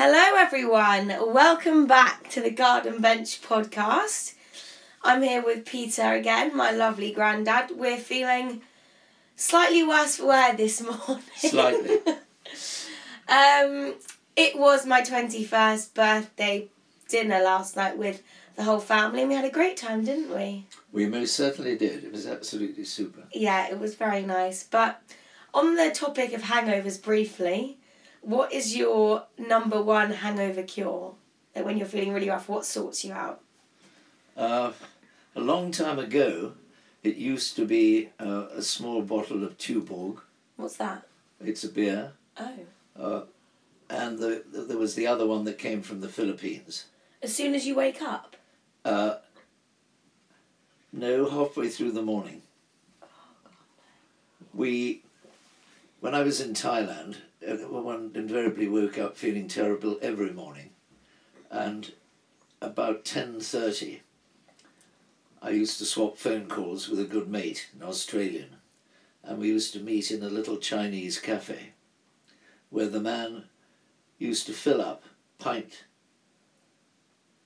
Hello, everyone. Welcome back to the Garden Bench podcast. I'm here with Peter again, my lovely granddad. We're feeling slightly worse for wear this morning. Slightly. um, it was my 21st birthday dinner last night with the whole family, and we had a great time, didn't we? We most certainly did. It was absolutely super. Yeah, it was very nice. But on the topic of hangovers, briefly, what is your number one hangover cure? Like when you're feeling really rough, what sorts you out? Uh, a long time ago, it used to be uh, a small bottle of Tuborg. What's that? It's a beer. Oh. Uh, and the, the, there was the other one that came from the Philippines. As soon as you wake up? Uh, no, halfway through the morning. We, when I was in Thailand, one invariably woke up feeling terrible every morning, and about ten thirty, I used to swap phone calls with a good mate, an Australian, and we used to meet in a little Chinese cafe, where the man used to fill up pint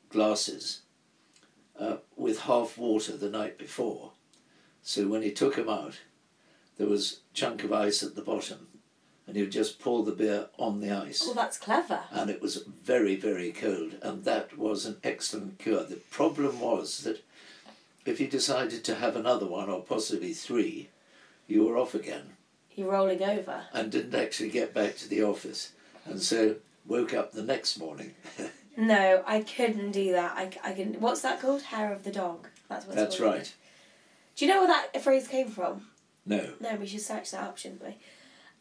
glasses uh, with half water the night before. So when he took them out, there was a chunk of ice at the bottom, and he would just pour the beer on the ice. Oh, that's clever. And it was very, very cold, and that was an excellent cure. The problem was that if you decided to have another one, or possibly three, you were off again You're rolling over. and didn't actually get back to the office. And so woke up the next morning. No, I couldn't do that. I, I can. What's that called? Hair of the dog. That's what. it's That's called. right. Do you know where that phrase came from? No. No, we should search that up, shouldn't we?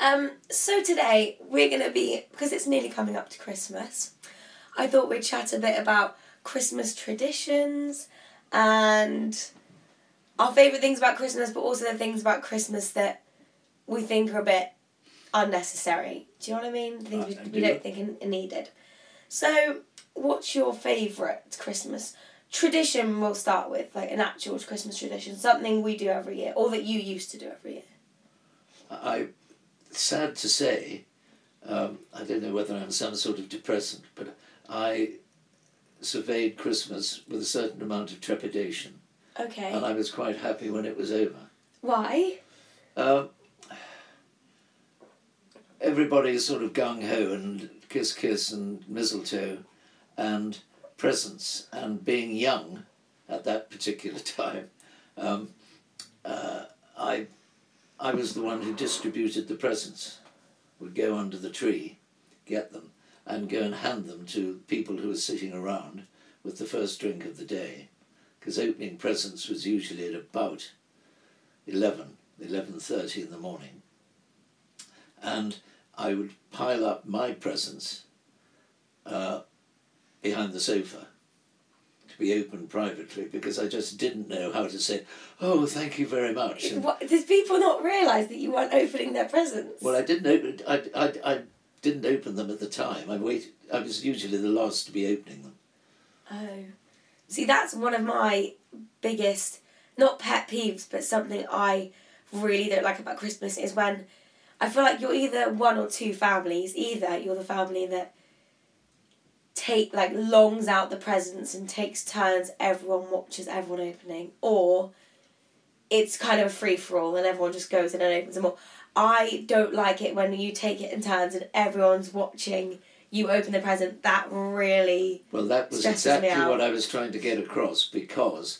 Um, so today we're gonna be because it's nearly coming up to Christmas. I thought we'd chat a bit about Christmas traditions and our favourite things about Christmas, but also the things about Christmas that we think are a bit unnecessary. Do you know what I mean? The things we, we do. don't think are needed. So, what's your favourite Christmas tradition? We'll start with like an actual Christmas tradition, something we do every year, or that you used to do every year. I, sad to say, um, I don't know whether I'm some sort of depressant, but I surveyed Christmas with a certain amount of trepidation, Okay. and I was quite happy when it was over. Why? Um, everybody's sort of gung ho and kiss kiss and mistletoe and presents and being young at that particular time. Um, uh, I was the one who distributed the presents. Would go under the tree, get them, and go and hand them to people who were sitting around with the first drink of the day, because opening presents was usually at about eleven. 11.30 in the morning and I would pile up my presents uh, behind the sofa be opened privately because I just didn't know how to say, oh, thank you very much. And, What, did people not realise that you weren't opening their presents? well, I didn't open. I, I, I didn't open them at the time. I wait. I was usually the last to be opening them. Oh. See, that's one of my biggest, not pet peeves, but something I really don't like about Christmas is when I feel like you're either one or two families. Either you're the family that take, like, longs out the presents and takes turns, everyone watches everyone opening, or it's kind of a free for all and everyone just goes in and opens them all. I don't like it when you take it in turns and everyone's watching you open the present. That really Well, that was exactly what I was trying to get across because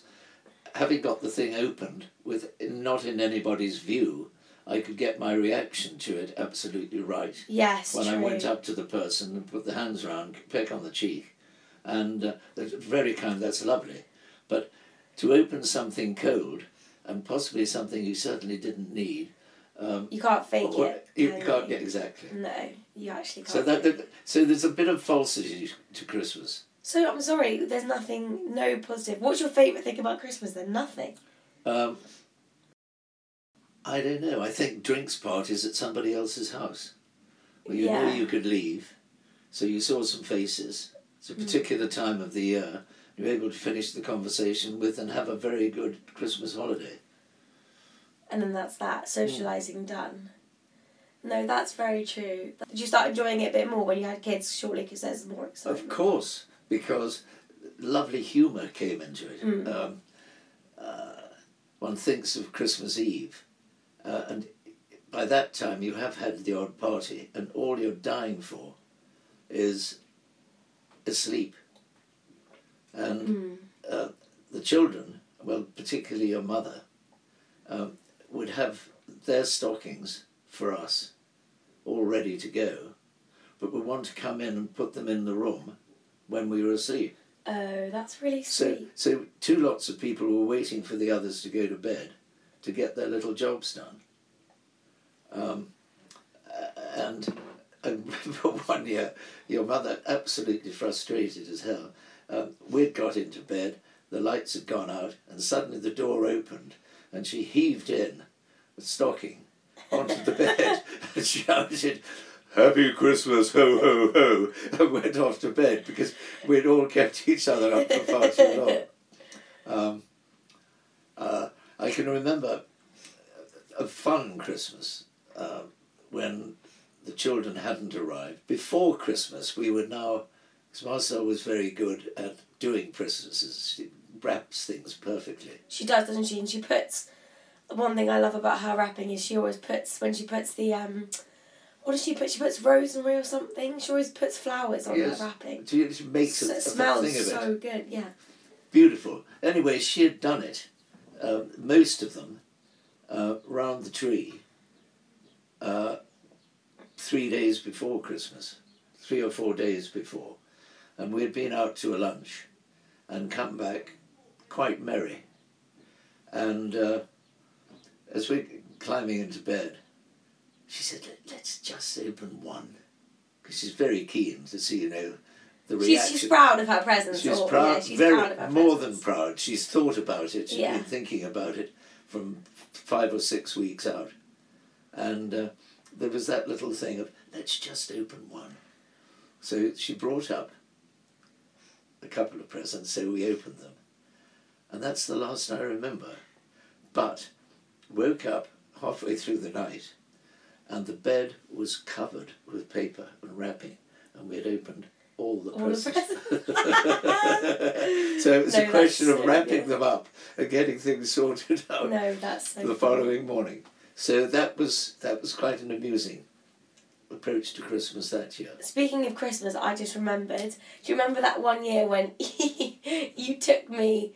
having got the thing opened with not in anybody's view, I could get my reaction to it absolutely right. Yes, when true. I went up to the person and put the hands round, peck on the cheek, and uh, that's very kind. That's lovely, but to open something cold and possibly something you certainly didn't need, um, You can't fake or- it. you can can't you? get exactly. No, you actually can't. So that, that so there's a bit of falsity to Christmas. So I'm sorry. There's nothing. No positive. What's your favourite thing about Christmas? Then nothing. Um, I don't know. I think drinks parties at somebody else's house. Well, you know Yeah. you could leave, so you saw some faces. It's a particular time of the year. You're able to finish the conversation with and have a very good Christmas holiday. And then that's that. Socialising done. No, that's very true. Did you start enjoying it a bit more when you had kids? Surely, because there's more excitement. Of course, because lovely humour came into it. Mm. Um, uh, one thinks of Christmas Eve, uh, and by that time you have had the odd party, and all you're dying for is asleep. And Mm. uh, the children, well, particularly your mother, um, would have their stockings for us all ready to go, but would want to come in and put them in the room when we were asleep. Oh, that's really sweet. So, so two lots of people were waiting for the others to go to bed to get their little jobs done. Um, and I remember one year, your mother, absolutely frustrated as hell, um, we'd got into bed, the lights had gone out, and suddenly the door opened, and she heaved in a stocking onto the bed and shouted, Happy Christmas, ho ho ho, and went off to bed because we'd all kept each other up for far too long. Um, uh, I can remember a fun Christmas uh, when the children hadn't arrived. Before Christmas, we were now, because Marcel was very good at doing Christmases, she wraps things perfectly. She does, doesn't she? And she puts. One thing I love about her wrapping is she always puts when she puts the um. What does she put? She puts rosemary or something. She always puts flowers on Yes. her wrapping. She she makes So a, it smells thing of it. so good. Yeah. Beautiful. Anyway, she had done it, uh, most of them, uh, round the tree, uh, three days before Christmas, three or four days before. And we had been out to a lunch and come back quite merry. And uh, as we're climbing into bed, she said, "Let- let's just open one. Because she's very keen to see, you know, the reaction. She's, she's proud of her presence. She's or, proud, yeah, she's very proud more presence. than proud. She's thought about it. She's Yeah. been thinking about it from five or six weeks out, and uh, there was that little thing of let's just open one. So she brought up a couple of presents, so we opened them, and that's the last I remember. But woke up halfway through the night, and the bed was covered with paper and wrapping, and we had opened all the All the presents. presents. so it was No, a question of wrapping them up and getting things sorted out No, that's so the funny. following morning. So that was that was quite an amusing approach to Christmas that year. Speaking of Christmas, I just remembered. Do you remember that one year when you took me?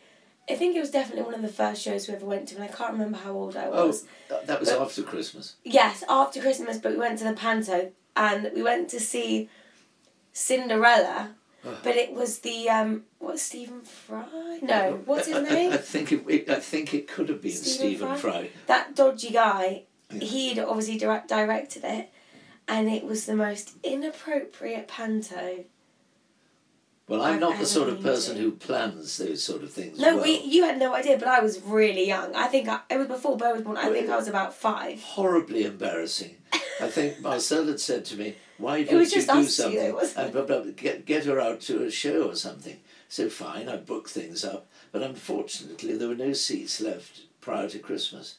I think it was definitely one of the first shows we ever went to, and I can't remember how old I Oh, was. that, that was But- after Christmas. Yes, after Christmas, but we went to the Panto and we went to see Cinderella, Oh. but it was the um, what Stephen Fry? No, what's his I, I, I think it, it, I think it could have been Stephen Stephen Fry. That dodgy guy. Yeah. He'd obviously direct, directed it, and it was the most inappropriate panto. Well, I'm I've not the sort of person to. who plans those sort of things. No, well. we you had no idea, but I was really young. I think I, it was before Bo was born. I think I was about five. horribly embarrassing. I think Marcel had said to me, "Why don't you do something and get get her out to a show or something?" So fine, I booked things up, but unfortunately there were no seats left prior to Christmas,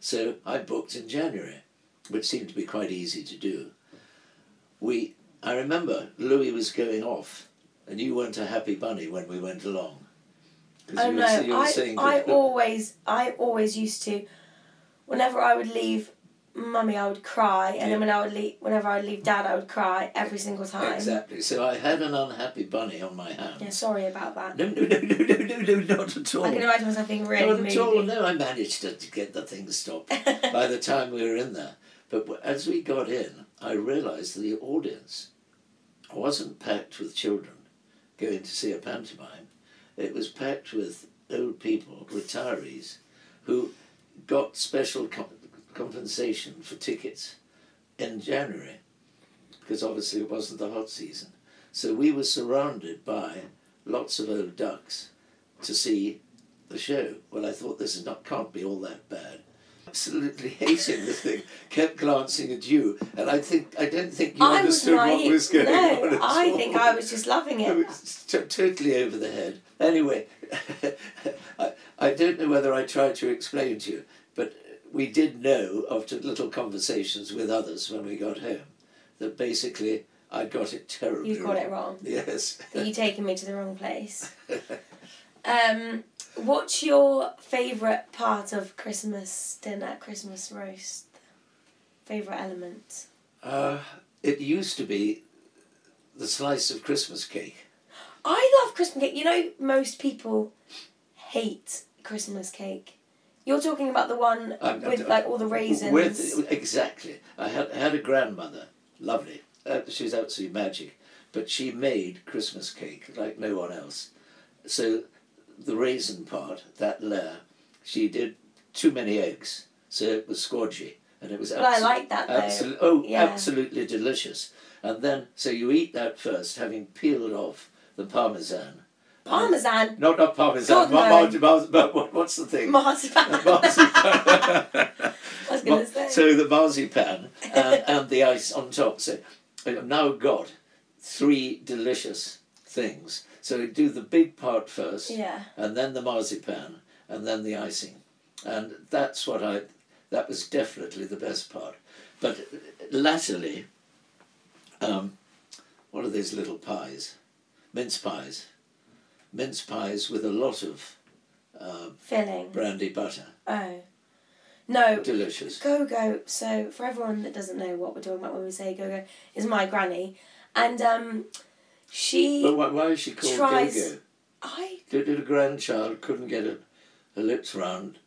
so I booked in January, which seemed to be quite easy to do. We, I remember Louis was going off, and you weren't a happy bunny when we went along. Oh no, were, you were I, I always I always used to whenever I would leave mummy I would cry and Yeah. then when I would leave whenever I would leave dad I would cry every single time. Exactly. So I had an unhappy bunny on my hands. Yeah, sorry about that. No, no, no, no, no, no, no, not at all. I can imagine myself being really not at all. No, I managed to, to get the thing stopped by the time we were in there. But as we got in, I realised the audience wasn't packed with children going to see a pantomime. It was packed with old people, retirees, who got special com- compensation for tickets in January because obviously it wasn't the hot season. So we were surrounded by lots of old ducks to see the show. Well, I thought this is not can't be all that bad. Absolutely hating the thing, kept glancing at you, and I think I don't think you I was understood what was going no, on. at I all. think I was just loving It it. was t- totally over the head. Anyway, I, I don't know whether I tried to explain to you, but we did know after little conversations with others when we got home that basically I got it terribly You got it wrong. Yes. That you taken me to the wrong place. Um, what's your favourite part of Christmas dinner, Christmas roast? Favourite element? Uh, it used to be the slice of Christmas cake. I love Christmas cake. You know, most people hate Christmas cake. You're talking about the one I'm- with I'm- like all the raisins. With exactly, I had had a grandmother, lovely. Uh, she was absolutely magic, but she made Christmas cake like no one else. So, the raisin part, that layer, she did too many eggs, so it was squodgy, and it was but I like that though. Absolutely, oh, Yeah. absolutely delicious. And then, so you eat that first, having peeled off the parmesan. Parmesan, Not not parmesan. Mar- no. mar- mar- what's the thing? marzipan. Marzipan. I was gonna say. So the marzipan and, and the ice on top. So uh, I've now got three delicious things. So we do the big part first, yeah. and then the marzipan, and then the icing, and that's what I. That was definitely the best part. But uh, latterly, um, what are these little pies? Mince pies. Mince pies with a lot of uh, Filling. brandy butter. Oh. No, Delicious. Go Go. So for everyone that doesn't know what we're talking about when we say Go Go, is my granny, and um, she. But why, why is she called tries- Go-Go? I Did, did a grandchild couldn't get her, her lips round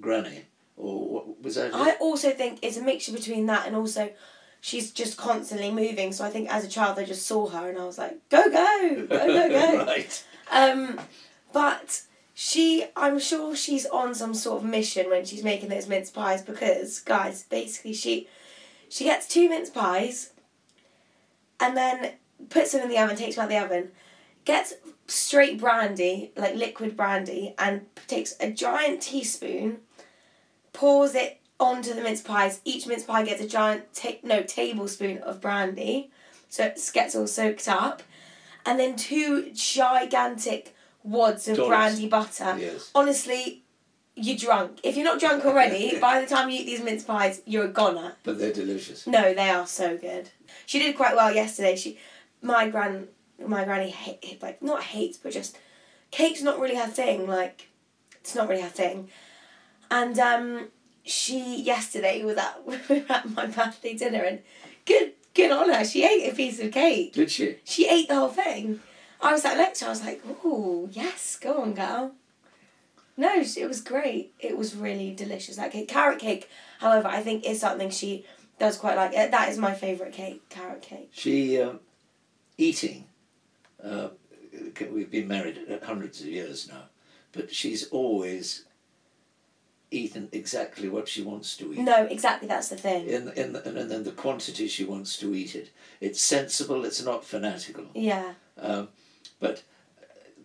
Granny? Or what, was that it? I also think it's a mixture between that and also. She's just constantly moving, so I think as a child I just saw her and I was like, go go, go go go. right. Um, but she, I'm sure she's on some sort of mission when she's making those mince pies because, guys, basically she, she gets two mince pies, and then puts them in the oven, takes them out of the oven, gets straight brandy, like liquid brandy, and takes a giant teaspoon, pours it onto the mince pies. Each mince pie gets a giant, ta- no, tablespoon of brandy, so it gets all soaked up, and then two gigantic wads of brandy butter. Yes. Honestly, you're drunk. If you're not drunk already, by the time you eat these mince pies, you're a goner. But they're delicious. No, they are so good. She did quite well yesterday. She, my gran, my granny, hate, like not hates, but just cake's not really her thing. Like, it's not really her thing. And um, she yesterday was at we were at my birthday dinner, and good good on her. She ate a piece of cake. Did she? She ate the whole thing. I was next to. I was like, "Ooh, yes, go on, girl." No, it was great. It was really delicious. That cake, carrot cake, however, I think is something she does quite like. Uh, That is my favourite cake, carrot cake. She, um, eating, uh, we've been married hundreds of years now, but she's always eaten exactly what she wants to eat. No, exactly. That's the thing. In, in the, and then the quantity she wants to eat it. It's sensible, it's not fanatical. Yeah. Um, but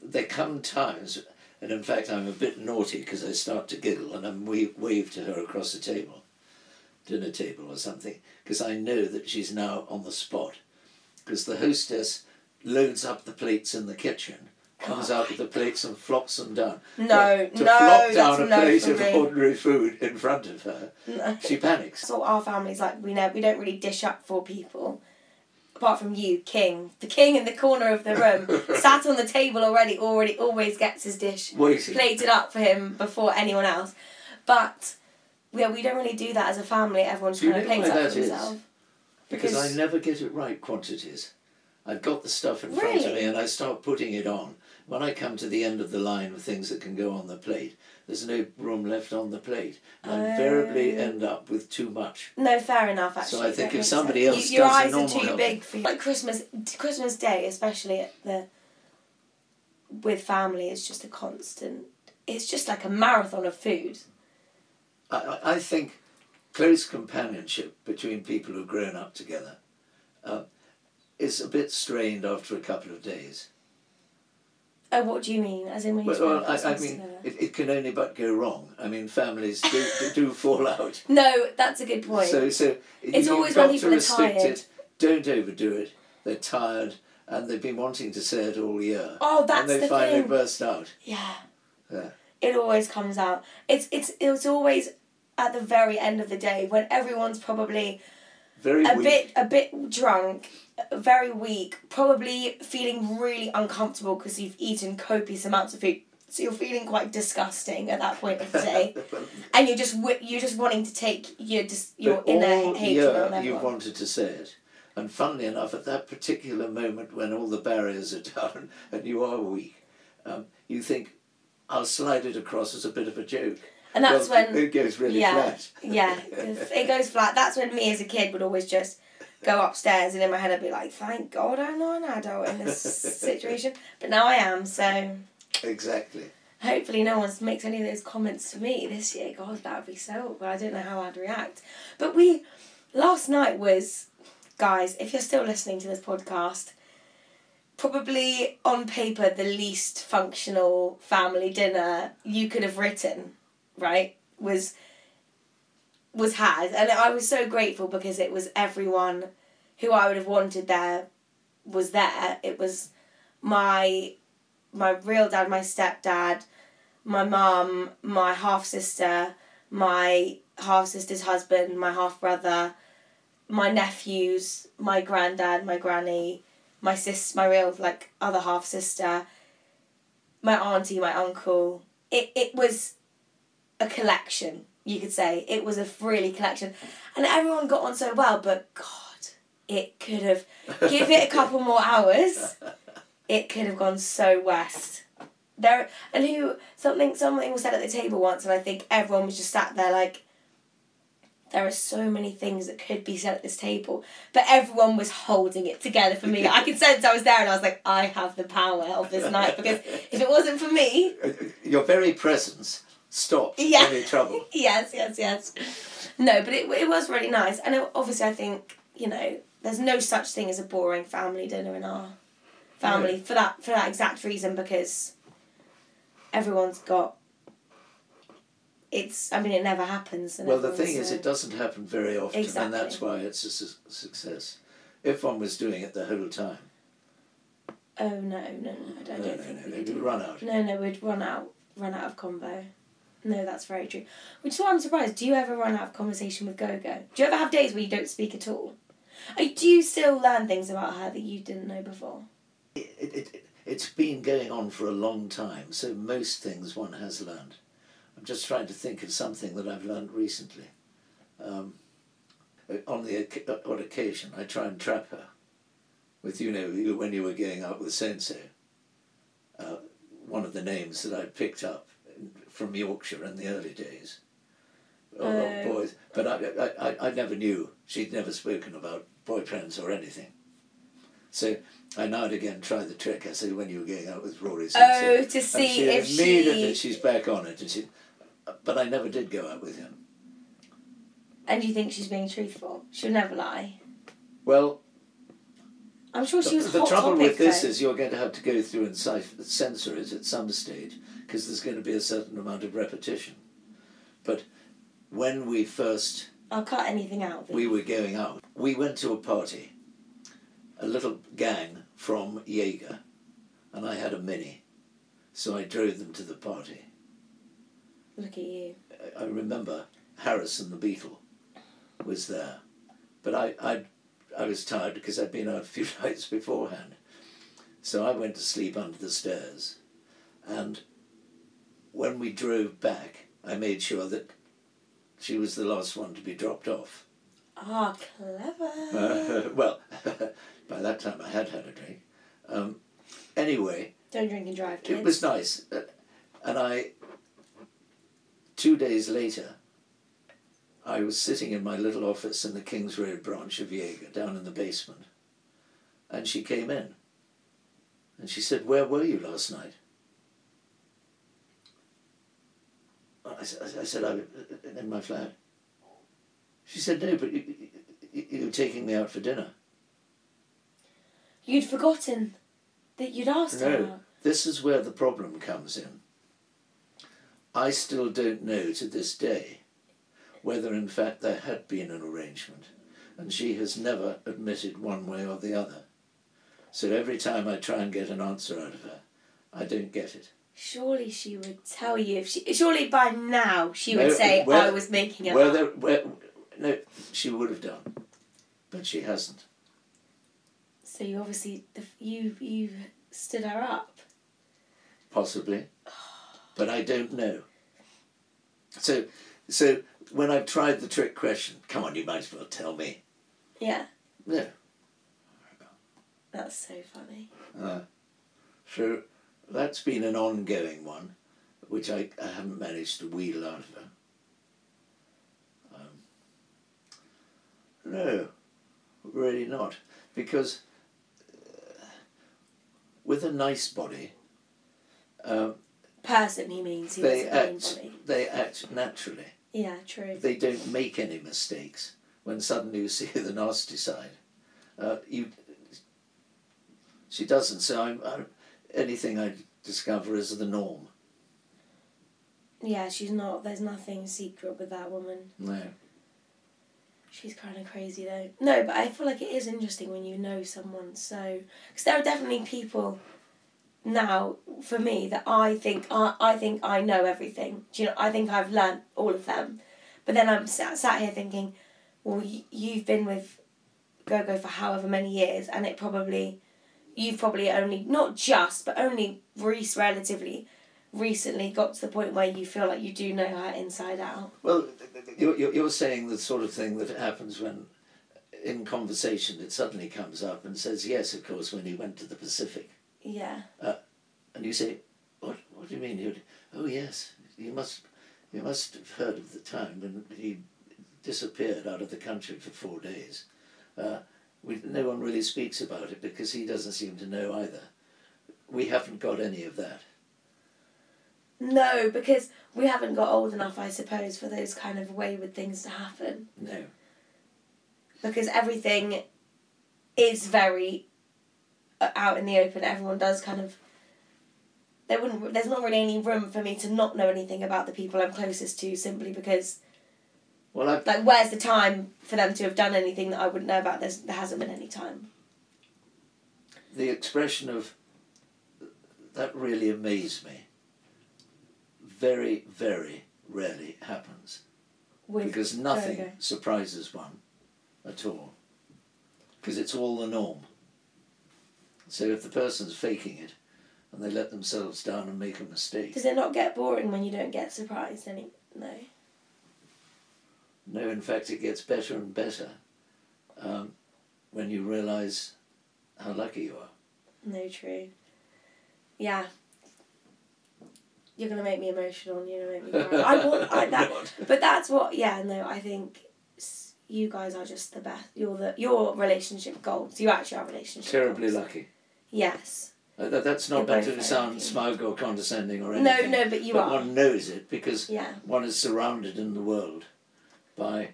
there come times, and in fact, I'm a bit naughty because I start to giggle and I'm wa- wave to her across the table, dinner table or something, because I know that she's now on the spot. Because the hostess loads up the plates in the kitchen, comes out with the plates and flops them down. No, But to no, flop down a no plate of ordinary food in front of her, No. she panics. So our family's like. We know we don't really dish up for people. Apart from you, King, the king in the corner of the room, sat on the table already. Already, always gets his dish Waiting. plated up for him before anyone else. But yeah, we don't really do that as a family. Everyone's Do kind of plates up for themselves. Because I never get it right quantities. I've got the stuff in front of me and I start putting it on. When I come to the end of the line of things that can go on the plate, there's no room left on the plate. I invariably Oh. end up with too much. No, fair enough. Actually, So I think if somebody sense. else You- your eyes are normal too big for you. Like Christmas, Christmas Day, especially at the with family, is just a constant. It's just like a marathon of food. I, I I think close companionship between people who've grown up together uh, is a bit strained after a couple of days. Oh, what do you mean? As in when you Well, spend well I, I mean, it, it can only but go wrong. I mean, families do, do, do fall out. No, that's a good point. So, so It's you've always got when to people are restrict tired. it. Don't overdo it. They're tired, and they've been wanting to say it all year. oh, that's and they the finally thing. burst out. Yeah. Yeah. It always comes out. It's it's it's always at the very end of the day when everyone's probably Very a weak. bit a bit drunk, very weak, probably feeling really uncomfortable because you've eaten copious amounts of food. So you're feeling quite disgusting at that point of the day, and you're just you're just wanting to take your your But inner all hatred year you've wanted to say it. And funnily enough, at that particular moment when all the barriers are down and you are weak, um, you think, I'll slide it across as a bit of a joke. And that's Well, when it goes really yeah, flat. yeah, it goes flat. That's when me as a kid would always just go upstairs and in my head I'd be like, "Thank God I'm not an adult in this situation." But now I am, so Exactly. hopefully no one makes any of those comments to me this year. God, that would be so awkward. I don't know how I'd react. But we last night was, guys, if you're still listening to this podcast. Probably on paper the least functional family dinner you could have written, right? Was was had and I was so grateful because it was everyone who I would have wanted there was there. It was my my real dad, my stepdad, my mum, my half sister, my half sister's husband, my half brother, my nephews, my granddad, my granny, my sis, my real like other half sister, my auntie, my uncle. It it was a collection, you could say. It was a really collection, and everyone got on so well. But God, it could have give it a couple more hours. It could have gone so west. There and who something something was said at the table once, and I think everyone was just sat there like. There are so many things that could be said at this table, but everyone was holding it together for me. I could sense I was there, and I was like, I have the power of this night because if it wasn't for me, Your very presence stopped Yeah. any trouble. yes, yes, yes. No, but it, it was really nice. And it, obviously, I think, you know, there's no such thing as a boring family dinner in our family for that for that exact reason because everyone's got it's I mean it never happens and Well, the thing is, uh, it doesn't happen very often, and that's why it's a su- success. If one was doing it the whole time, oh no no no I don't, no, don't no, think no, we they'd could do run out. No, no, we'd run out, run out of combo. No, that's very true. Which is why I'm surprised. Do you ever run out of conversation with Gogo? Do you ever have days where you don't speak at all? Uh, Do still learn things about her that you didn't know before? It, it, it, it's been going on for a long time, so most things one has learned. I'm just trying to think of something that I've learned recently. Um, on the oc- odd occasion, I try and trap her with, you know, when you were going out with so-and-so. Uh, one of the names that I picked up from Yorkshire in the early days. Oh. boys, but I, I, I, never knew. She'd never spoken about boyfriends or anything. So I now and again try the trick. I say when you were going out with Rory. Oh, to see she if immediately she. she's back on it, and she. But I never did go out with him. And you think she's being truthful? She'll never lie. Well, I'm sure she the, was the hot trouble with this though. is you're going to have to go through and cipher, censor it at some stage because there's going to be a certain amount of repetition. But when we first I'll cut anything out. we were going out. We went to a party, a little gang from Jaeger, and I had a Mini, so I drove them to the party. Look at you. I- remember Harrison the Beetle was there, but I, I, I was tired because I'd been out a few nights beforehand, so I went to sleep under the stairs, and when we drove back, I made sure that she was the last one to be dropped off. Ah, clever. Uh, well, by that time I had had a drink. Um, anyway, Don't drink and drive, kids. it was nice. Uh, and I, two days later, I was sitting in my little office in the Kings Road branch of Jaeger, down in the basement. And she came in. And she said, Where were you last night? I said, I was in my flat. She said, No, but you, you, you were taking me out for dinner. You'd forgotten that you'd asked No. her. This is where the problem comes in. I still don't know to this day whether in fact there had been an arrangement, and she has never admitted one way or the other. So every time I try and get an answer out of her, I don't get it. Surely she would tell you if she. Surely by now she would No, say where- I was making it up. where, no, she would have done, but she hasn't. So you obviously the, you you stood her up. possibly, but I don't know. So, so when I've tried the trick question, come on, you might as well tell me. Yeah, No. that's so funny. Uh, so that's been an ongoing one, which I, I haven't managed to wheel out of her. Um, no, really not, because uh, with a nice body, um, Person, he means. He they act they act naturally. Yeah, true. they don't make any mistakes when suddenly you see the nasty side. Uh, you, she doesn't. So I'm, I'm anything I discover is the norm. Yeah, she's not. There's nothing secret with that woman. No. She's kind of crazy though. No, but I feel like it is interesting when you know someone so. Because there are definitely people now for me that I think I, I think I know everything. Do you know? I think I've learnt all of them, but then I'm sat, sat here thinking, well, you've been with Gogo for however many years, and it probably you've probably only not just but only re- relatively recently got to the point where you feel like you do know her inside out. Well, you're you're saying the sort of thing that happens when, in conversation, it suddenly comes up and says, "Yes, of course, when he went to the Pacific," Yeah. and you say, "What? What do you mean?" He oh yes, you must, you must have heard of the time when he disappeared out of the country for four days. Uh, we, no one really speaks about it because he doesn't seem to know either. We haven't got any of that. No, because we haven't got old enough, I suppose, for those kind of wayward things to happen. No. Because everything is very uh, Uh, out in the open. Everyone does kind of. There wouldn't. There's not really any room for me to not know anything about the people I'm closest to, simply because, Well, I like, where's the time for them to have done anything that I wouldn't know about? There's there hasn't been any time. the expression of that really amazed me. Very, very rarely happens With because nothing surprises one at all because it's all the norm. So if the person's faking it and they let themselves down and make a mistake, Does it not get boring when you don't get surprised? Any no. no, in fact, it gets better and better um, when you realise how lucky you are. No, true. Yeah. You're gonna make me emotional. and You're gonna make me cry. I want I, that, but that's what. Yeah, no. I think you guys are just the best. You're the your relationship goals. You actually are relationship. Terribly goals. lucky. Yes. Uh, that, that's not meant to sound smug or condescending or anything. no, no, but you but are. one knows it because Yeah. one is surrounded in the world by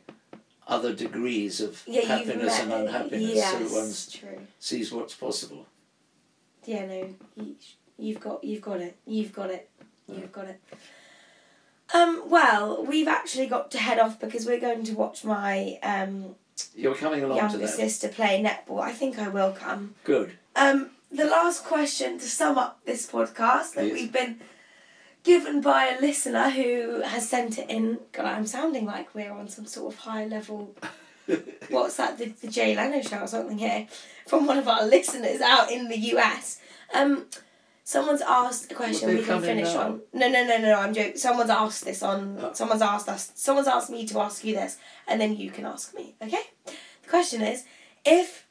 other degrees of Yeah, happiness and unhappiness, yes. so one True. sees what's possible. Yeah. No. You, you've got. You've got it. You've got it. You've got it. Um. Well, we've actually got to head off because we're going to watch my um You're coming along to younger that. sister play netball. I think I will come. Good. Um, the last question to sum up this podcast that Yes. we've been given by a listener who has sent it in. God, I'm sounding like we're on some sort of high level. What's that? The, the Jay Leno show or something here from one of our listeners out in the US. Um, someone's asked a question we can finish now. on. No, no, no, no. I'm joking. Someone's asked this on. Oh. Someone's asked us. Someone's asked me to ask you this, and then you can ask me. Okay. The question is, if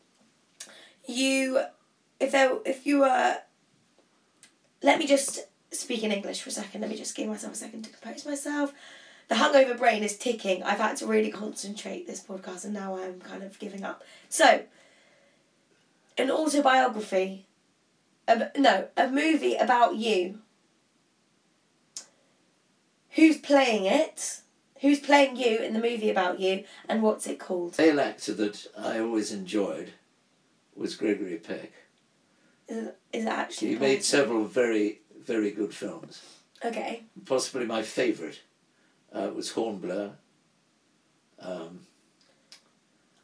you, if there, if you were. Let me just speak in English for a second. Let me just give myself a second to compose myself. The hungover brain is ticking. I've had to really concentrate this podcast, and now I'm kind of giving up. So, an autobiography. A, no, a movie about you. Who's playing it? Who's playing you in the movie about you, and what's it called? male actor that I always enjoyed was Gregory Peck. Is is it actually? He made several very, very good films. Okay. Possibly my favourite uh, was Hornblower. Um,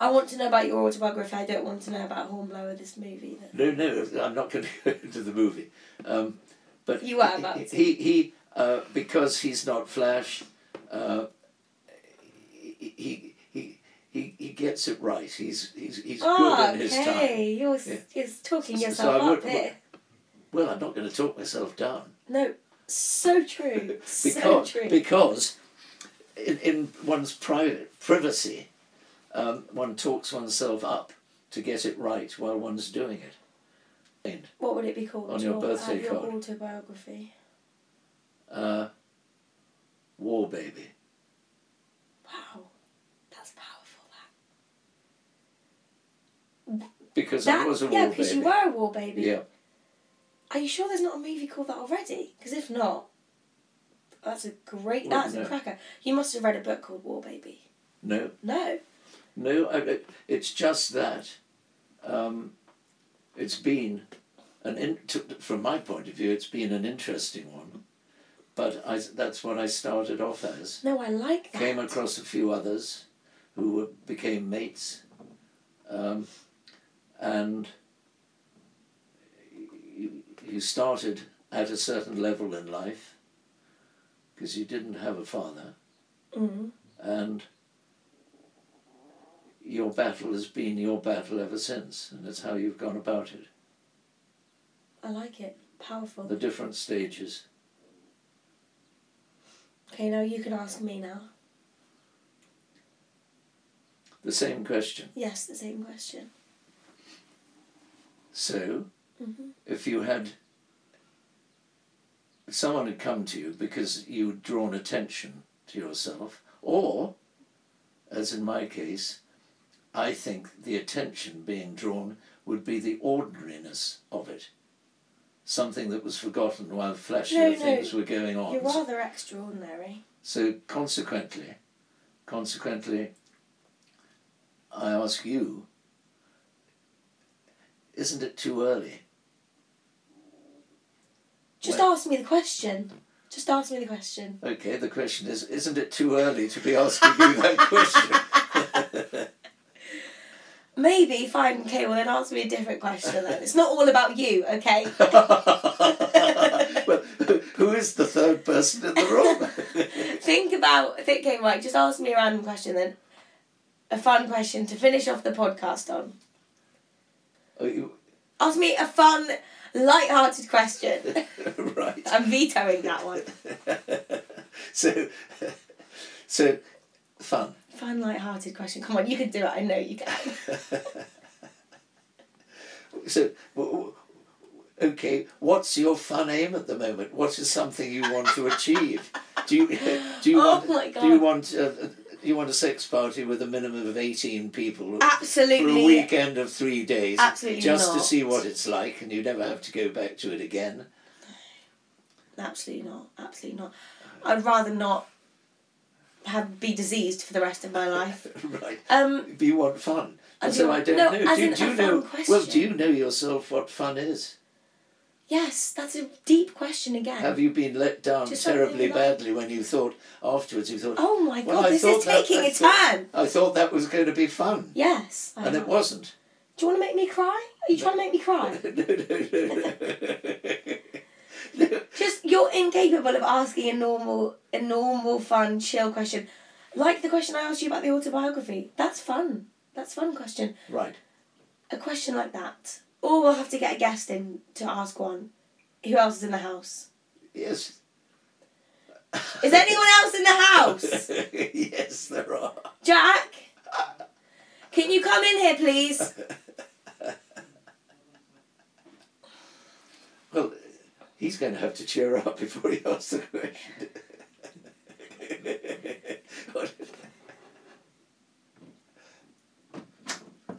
I want to know about your autobiography. I don't want to know about Hornblower, this movie. That... no, no, I'm not going to go into the movie. Um, but You were he- to. he he uh, because he's not Flash. Uh, he, he he gets it right. He's he's he's Oh, good in his time. okay. You're, Yeah. you're talking So- so yourself I would- up here. Well, I'm not going to talk myself down No, so true. so because true. because in, in one's private privacy, um, one talks oneself up to get it right while one's doing it. And, what would it be called? on your birthday uh, your card. autobiography. Uh, war baby. Wow, that's powerful. Because That, I was a war baby. yeah, war because baby. you were a war baby. Yeah. Are you sure there's not a movie called that already? Because if not, that's a great. Well, That's no. a cracker. You must have read a book called War Baby. No, No. no. I, I- it's just that. Um, it's been an in, to, from my point of view, it's been an interesting one. But I, that's what I started off as. No, I like that. Came across a few others who were, became mates, um, and you, you started at a certain level in life because you didn't have a father, Mm. and your battle has been your battle ever since, and it's how you've gone about it. I like it. Powerful. The different stages. Okay, now you can ask me now. The same question. Yes, the same question. So, Mhm. if you had if someone had come to you because you'd drawn attention to yourself, or, as in my case, I think the attention being drawn would be the ordinariness of it. Something that was forgotten while flashier No, no, things were going on. You're rather extraordinary. So consequently, consequently, I ask you, isn't it too early? Just ask me the question. Just ask me the question. Okay, the question is, isn't it too early to be asking you that question? Maybe, fine, okay, well then ask me a different question then. It's not all about you, okay? well, who is the third person in the room? think about, think, okay, right, just ask me a random question then. A fun question to finish off the podcast on. Ask me a fun, light-hearted question. right. I'm vetoing that one. so, so, fun. Fun, light-hearted question. Come on, you can do it. I know you can. So, okay, what's your fun aim at the moment? What is something you want to achieve? Do you do you Oh want do you want uh, you want a sex party with a minimum of eighteen people for Absolutely. a weekend of three days, Absolutely just to see what it's like, and you never have to go back to it again? Absolutely not. Absolutely not. I'd rather not have be diseased for the rest of my life. right. Um, But you want fun. And so I don't no, know. Do, do you know? question. Well, do you know yourself what fun is? Yes, that's a deep question again. Have you been let down Just terribly badly when you thought afterwards you thought, oh my Well, god, I this is that- taking I a thought- turn. I thought that was going to be fun, Yes. I and it wasn't. Do you want to make me cry? Are you trying to make me cry? no, no, no, no. no. Just you're incapable of asking a normal, a normal, fun, chill question, like the question I asked you about the autobiography. That's fun. That's a fun question. Right. A question like that, or we'll have to get a guest in to ask one. Who else is in the house? Yes. Is anyone else in the house? yes, there are. Jack, can you come in here, please? Well, he's going to have to cheer up before he asks the question. What-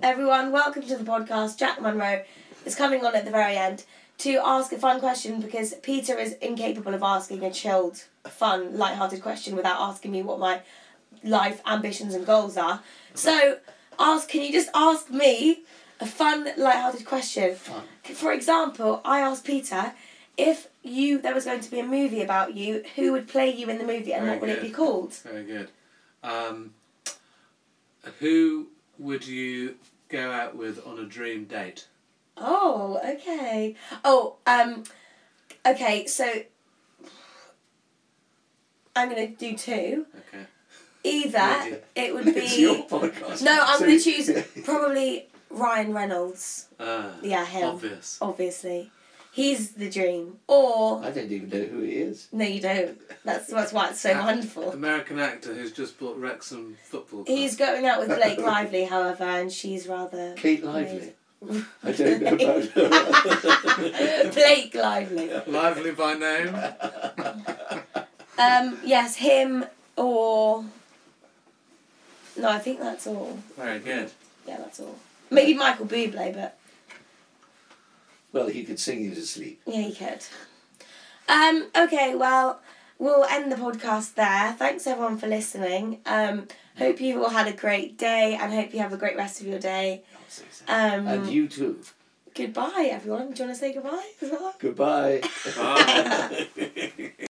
Everyone, welcome to the podcast. Jack Munro is coming on at the very end to ask a fun question because Peter is incapable of asking a chilled, fun, light-hearted question without asking me what my life ambitions and goals are. So, ask. Can you just ask me a fun, light-hearted question? Fun. For example, I asked Peter if you there was going to be a movie about you, who would play you in the movie, and Very what would it be called? Very good. Um, who would you go out with on a dream date? Oh, okay. Oh, um, Okay, so I'm gonna do two. Okay. Either it would It's your be podcast. no, I'm So- gonna choose probably Ryan Reynolds. Uh, Yeah, him. Obvious. Obviously, he's the dream. Or I don't even know who he is. no, you don't. That's that's why it's so wonderful. American actor who's just bought Wrexham Football Club. He's going out with Blake Lively, however, and she's rather Kate Lively. I don't know about her. Blake Lively. Lively by name. Um, yes, him or no, I think that's all. Very good. Yeah, that's all. Maybe Michael Bublé, but well, he could sing you to sleep. yeah, he could. Um, okay, well, we'll end the podcast there. Thanks everyone for listening. Um, hope you all had a great day and hope you have a great rest of your day. Um, And you too. goodbye, everyone. Do you want to say goodbye as well? Goodbye. Bye.